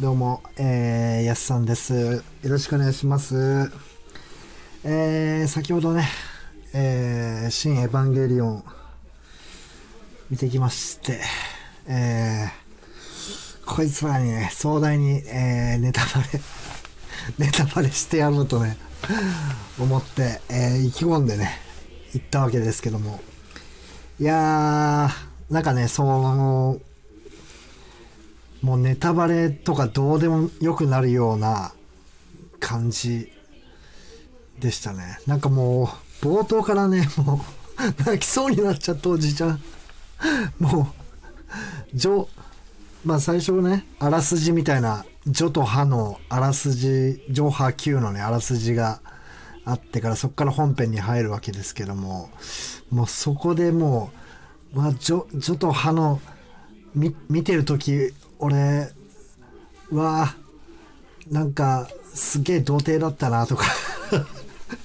どうも、えー、やすさんです。よろしくお願いします。えー、先ほどね、えー、新エヴァンゲリオン見てきまして、えー、こいつらにね、壮大に、えー、ネタバレ、ネタバレしてやろうとね、思って、えー、意気込んでね、行ったわけですけども。いやー、なんかね、その、もうネタバレとかどうでもよくなるような感じでしたね。なんかもう、冒頭からね、もう、泣きそうになっちゃったおじちゃん。もう、ジョ、まあ最初ね、あらすじみたいな、ジョとハのあらすじ、ジョハ Q のね、あらすじがあってから、そこから本編に入るわけですけども、もうそこでもう、まあ、ジョ、ジョとハの、み、見てるとき、俺、うわあなんか、すげえ童貞だったなとか、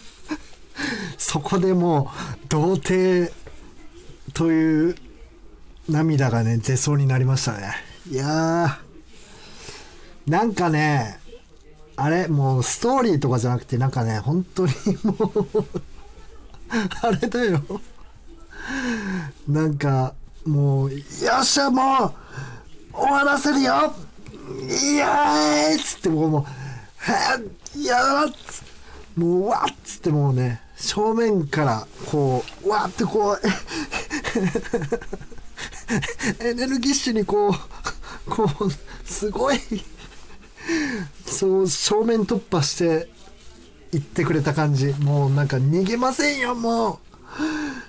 そこでもう、童貞という涙がね、出そうになりましたね。いやー、なんかね、あれ、もうストーリーとかじゃなくて、なんかね、本当にもう、あれだよ。なんか、もう、よっしゃ、もう、終わらせるよイエーイっつってもう、もう、はっやだっつもう、わっつってもうね、正面から、こう、わってこう、エネルギッシュにこう、こう、すごい、そう、正面突破して、言ってくれた感じ。もうなんか逃げませんよ、も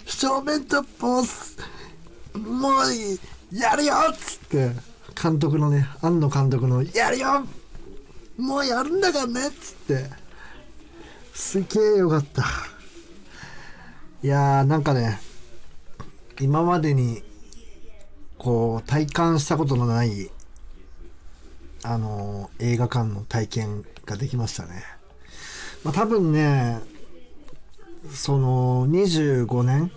う。正面突破を、もう、やるよっつって、監督のね、庵野監督の、やるよもうやるんだからねっつって、すげえよかった。いやー、なんかね、今までに、こう、体感したことのない、あの映画館の体験ができましたね。まあ多分ね、その、25年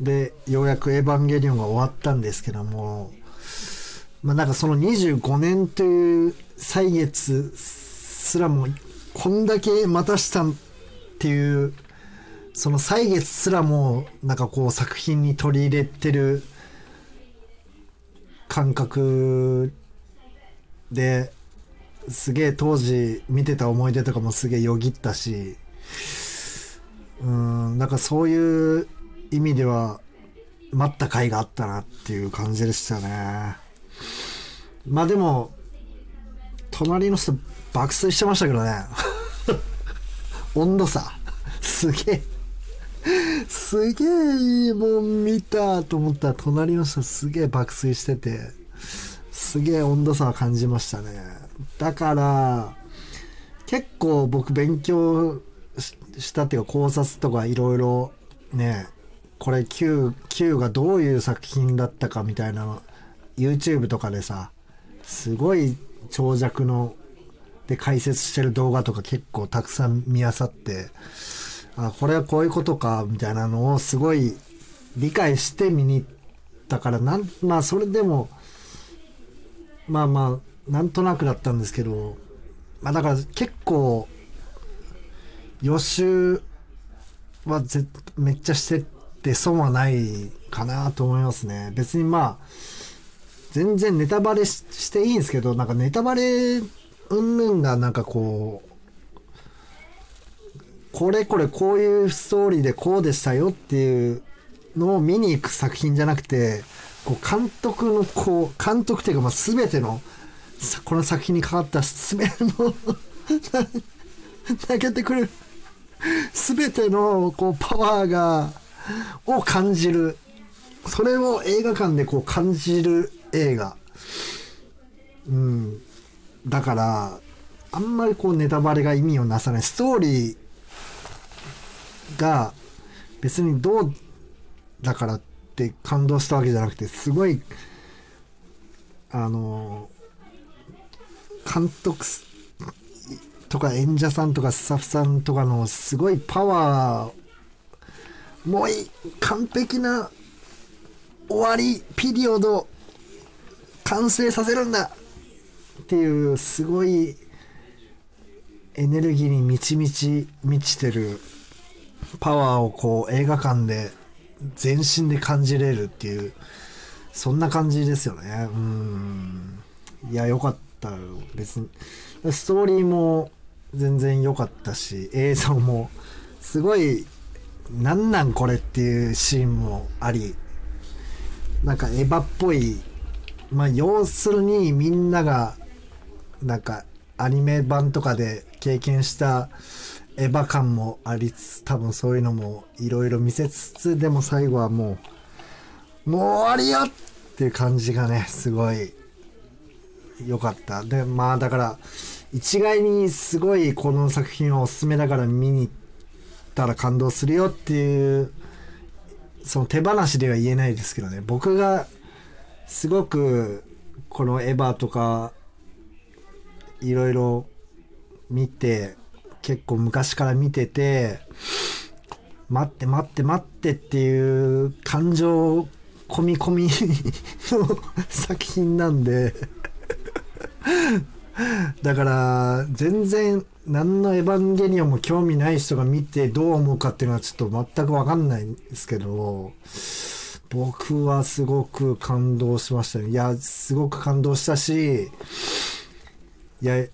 でようやくエヴァンゲリオンが終わったんですけども、まあなんかその25年という歳月すらもこんだけ待たしたっていうその歳月すらもなんかこう作品に取り入れてる感覚ですげえ当時見てた思い出とかもすげえよぎったしうんなんかそういう意味では待った甲斐があったなっていう感じでしたね。まあでも隣の人爆睡してましたけどね。温度差。すげえ。すげえいいもん見たと思ったら隣の人すげえ爆睡してて。すげえ温度差は感じましたね。だから結構僕勉強したっていうか考察とかいろいろねこれ Q, Q がどういう作品だったかみたいな YouTube とかでさすごい長尺ので解説してる動画とか結構たくさん見あさってあこれはこういうことかみたいなのをすごい理解して見に行ったからなんまあそれでもまあまあなんとなくだったんですけどまあだから結構予習はぜめっちゃしてって損はないかなと思いますね。別にまあ全然ネタバレししていいんですけどなんかネタバレうんぬんがなんかこうこれこれこういうストーリーでこうでしたよっていうのを見に行く作品じゃなくてこう監督のこう監督っていうかまあ全てのこの作品にかかった全ての 投げてくる全てのこうパワーがを感じる。それを映画館でこう感じる映画。うん。だからあんまりこうネタバレが意味をなさない。ストーリーが別にどうだからって感動したわけじゃなくてすごいあの監督とか演者さんとかスタッフさんとかのすごいパワーもう完璧な終わりピリオド完成させるんだっていうすごいエネルギーに満ち満ち満ちてるパワーをこう映画館で全身で感じれるっていうそんな感じですよね。うん。いやよかった。別にストーリーも全然良かったし映像もすごいなんなんこれっていうシーンもありなんかエヴァっぽいまあ要するにみんながなんかアニメ版とかで経験したエヴァ感もありつつ多分そういうのもいろいろ見せつつでも最後はもうもう終わりよっていう感じがねすごい良かった。でまあだから一概にすごいこの作品はおすすめだから見に行ったら感動するよっていうその手放しでは言えないですけどね。僕がすごくこのエヴァとかいろいろ見て結構昔から見てて待って待って待ってっていう感情込み込みの作品なんで。だから全然何のエヴァンゲリオンも興味ない人が見てどう思うかっていうのはちょっと全く分かんないんですけど僕はすごく感動しましたね。いやすごく感動したしいや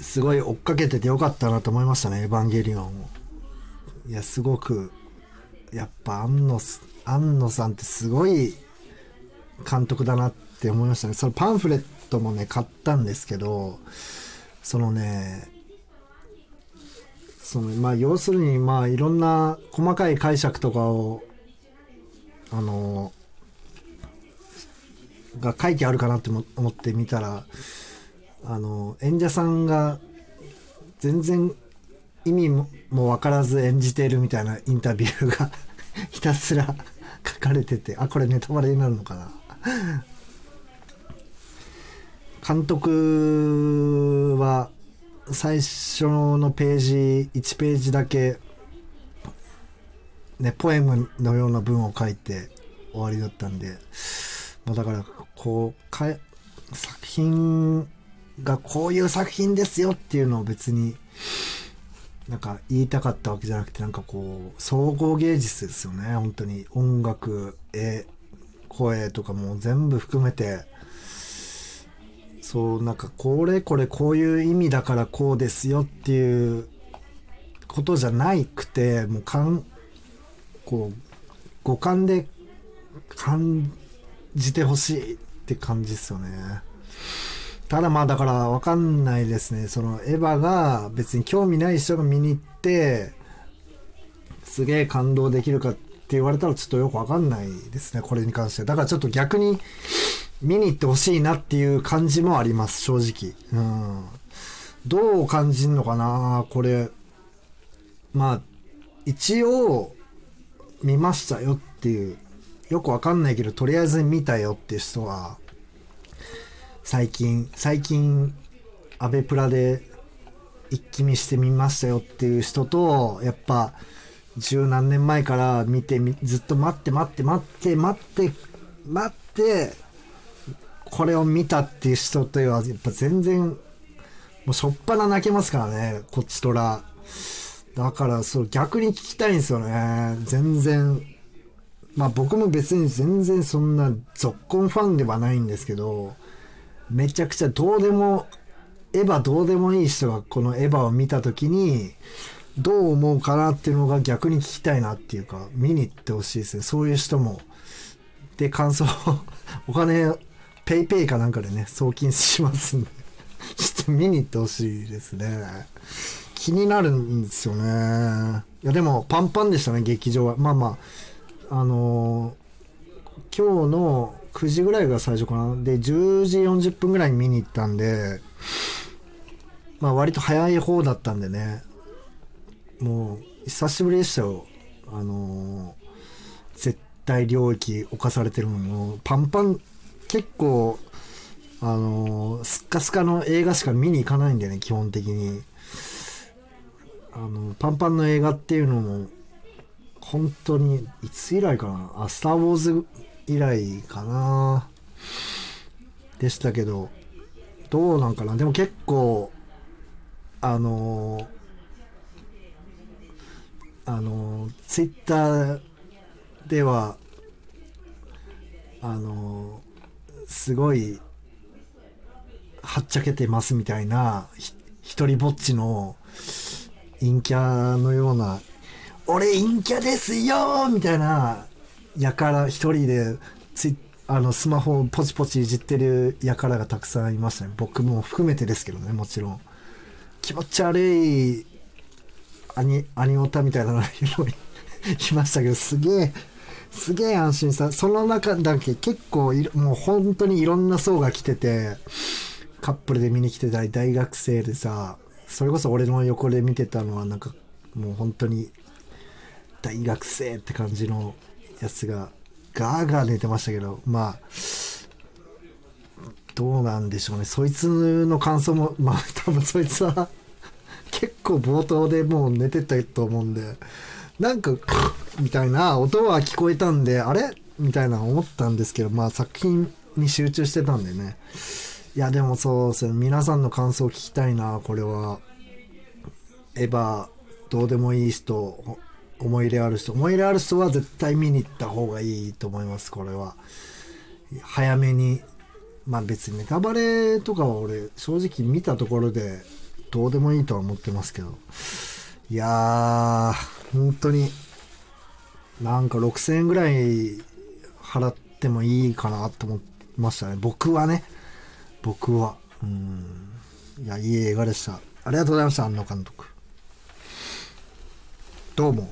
すごい追っかけててよかったなと思いましたねエヴァンゲリオンを。いやすごくやっぱ庵野庵野さんってすごい監督だなって思いましたね。そのパンフレットもね買ったんですけどそのねそのまあ要するにまあいろんな細かい解釈とかをあのが書いてあるかなって思って見たらあの演者さんが全然意味も分からず演じているみたいなインタビューが ひたすら書かれててあこれネタバレになるのかな。監督は最初のページ1ページだけねポエムのような文を書いて終わりだったんで、まあ、だからこうか作品がこういう作品ですよっていうのを別になんか言いたかったわけじゃなくてなんかこう総合芸術ですよね。本当に。音楽絵声とかも全部含めて。そうなんかこれこれこういう意味だからこうですよっていうことじゃなくてもうかんこう五感で感じてほしいって感じですよね。ただまあだから分かんないですね。そのエヴァが別に興味ない人が見に行ってすげえ感動できるかって言われたらちょっとよく分かんないですね。これに関して。だからちょっと逆に見に行ってほしいなっていう感じもあります正直。うん。どう感じんのかな？これ。まあ一応見ましたよっていう。よくわかんないけどとりあえず見たよっていう人は最近最近アベプラで一気見してみましたよっていう人とやっぱ十何年前から見てずっと待って待って待って待って待ってこれを見たっていう人とはやっぱ全然もうしょっぱな泣けますからねこっちとら。だからそう逆に聞きたいんですよね。全然まあ僕も別に全然そんな続婚ファンではないんですけどめちゃくちゃどうでもエヴァどうでもいい人がこのエヴァを見た時にどう思うかなっていうのが逆に聞きたいなっていうか見に行ってほしいですね。そういう人も。で感想 お金ペイペイかなんかでね送金しますんで。ちょっと見に行ってほしいですね。気になるんですよね。いやでもパンパンでしたね劇場は。まあまああのー、今日の9時ぐらいが最初かな。で10時40分ぐらいに見に行ったんでまあ割と早い方だったんでね。もう久しぶりでしたよ。あのー、絶対領域侵されてるのも。パンパン結構あのー、スッカスカの映画しか見に行かないんでね基本的に。あのパンパンの映画っていうのも本当にいつ以来かな。あスター・ウォーズ以来かなでしたけどどうなんかなでも結構あのあのツイッターではあのすごいはっちゃけてますみたいな一人ぼっちの陰キャのような「俺陰キャですよ!」みたいなやから一人でツイあのスマホをポチポチいじってるやからがたくさんいましたね。僕も含めてですけどねもちろん。気持ち悪いアニアニオタみたいなのがいましたけどすげえすげえ安心さその中だけ結構いもう本当にいろんな層が来ててカップルで見に来てたり大学生でさそれこそ俺の横で見てたのはなんかもう本当に大学生って感じのやつがガーガー寝てましたけどまあどうなんでしょうね。そいつの感想も まあ多分そいつは結構冒頭でもう寝てたと思うんでなんかみたいな音は聞こえたんであれ？みたいな思ったんですけどまあ作品に集中してたんでね。いやでもそうですね。皆さんの感想を聞きたいなこれは。エヴァどうでもいい人思い入れある人思い入れある人は絶対見に行った方がいいと思いますこれは。早めにまあ別にネタバレとかは俺正直見たところでどうでもいいとは思ってますけど。いやー本当になんか6000円ぐらい払ってもいいかなと思いましたね。僕はね。僕は。うん。いやいい映画でした。ありがとうございました安野監督。どうも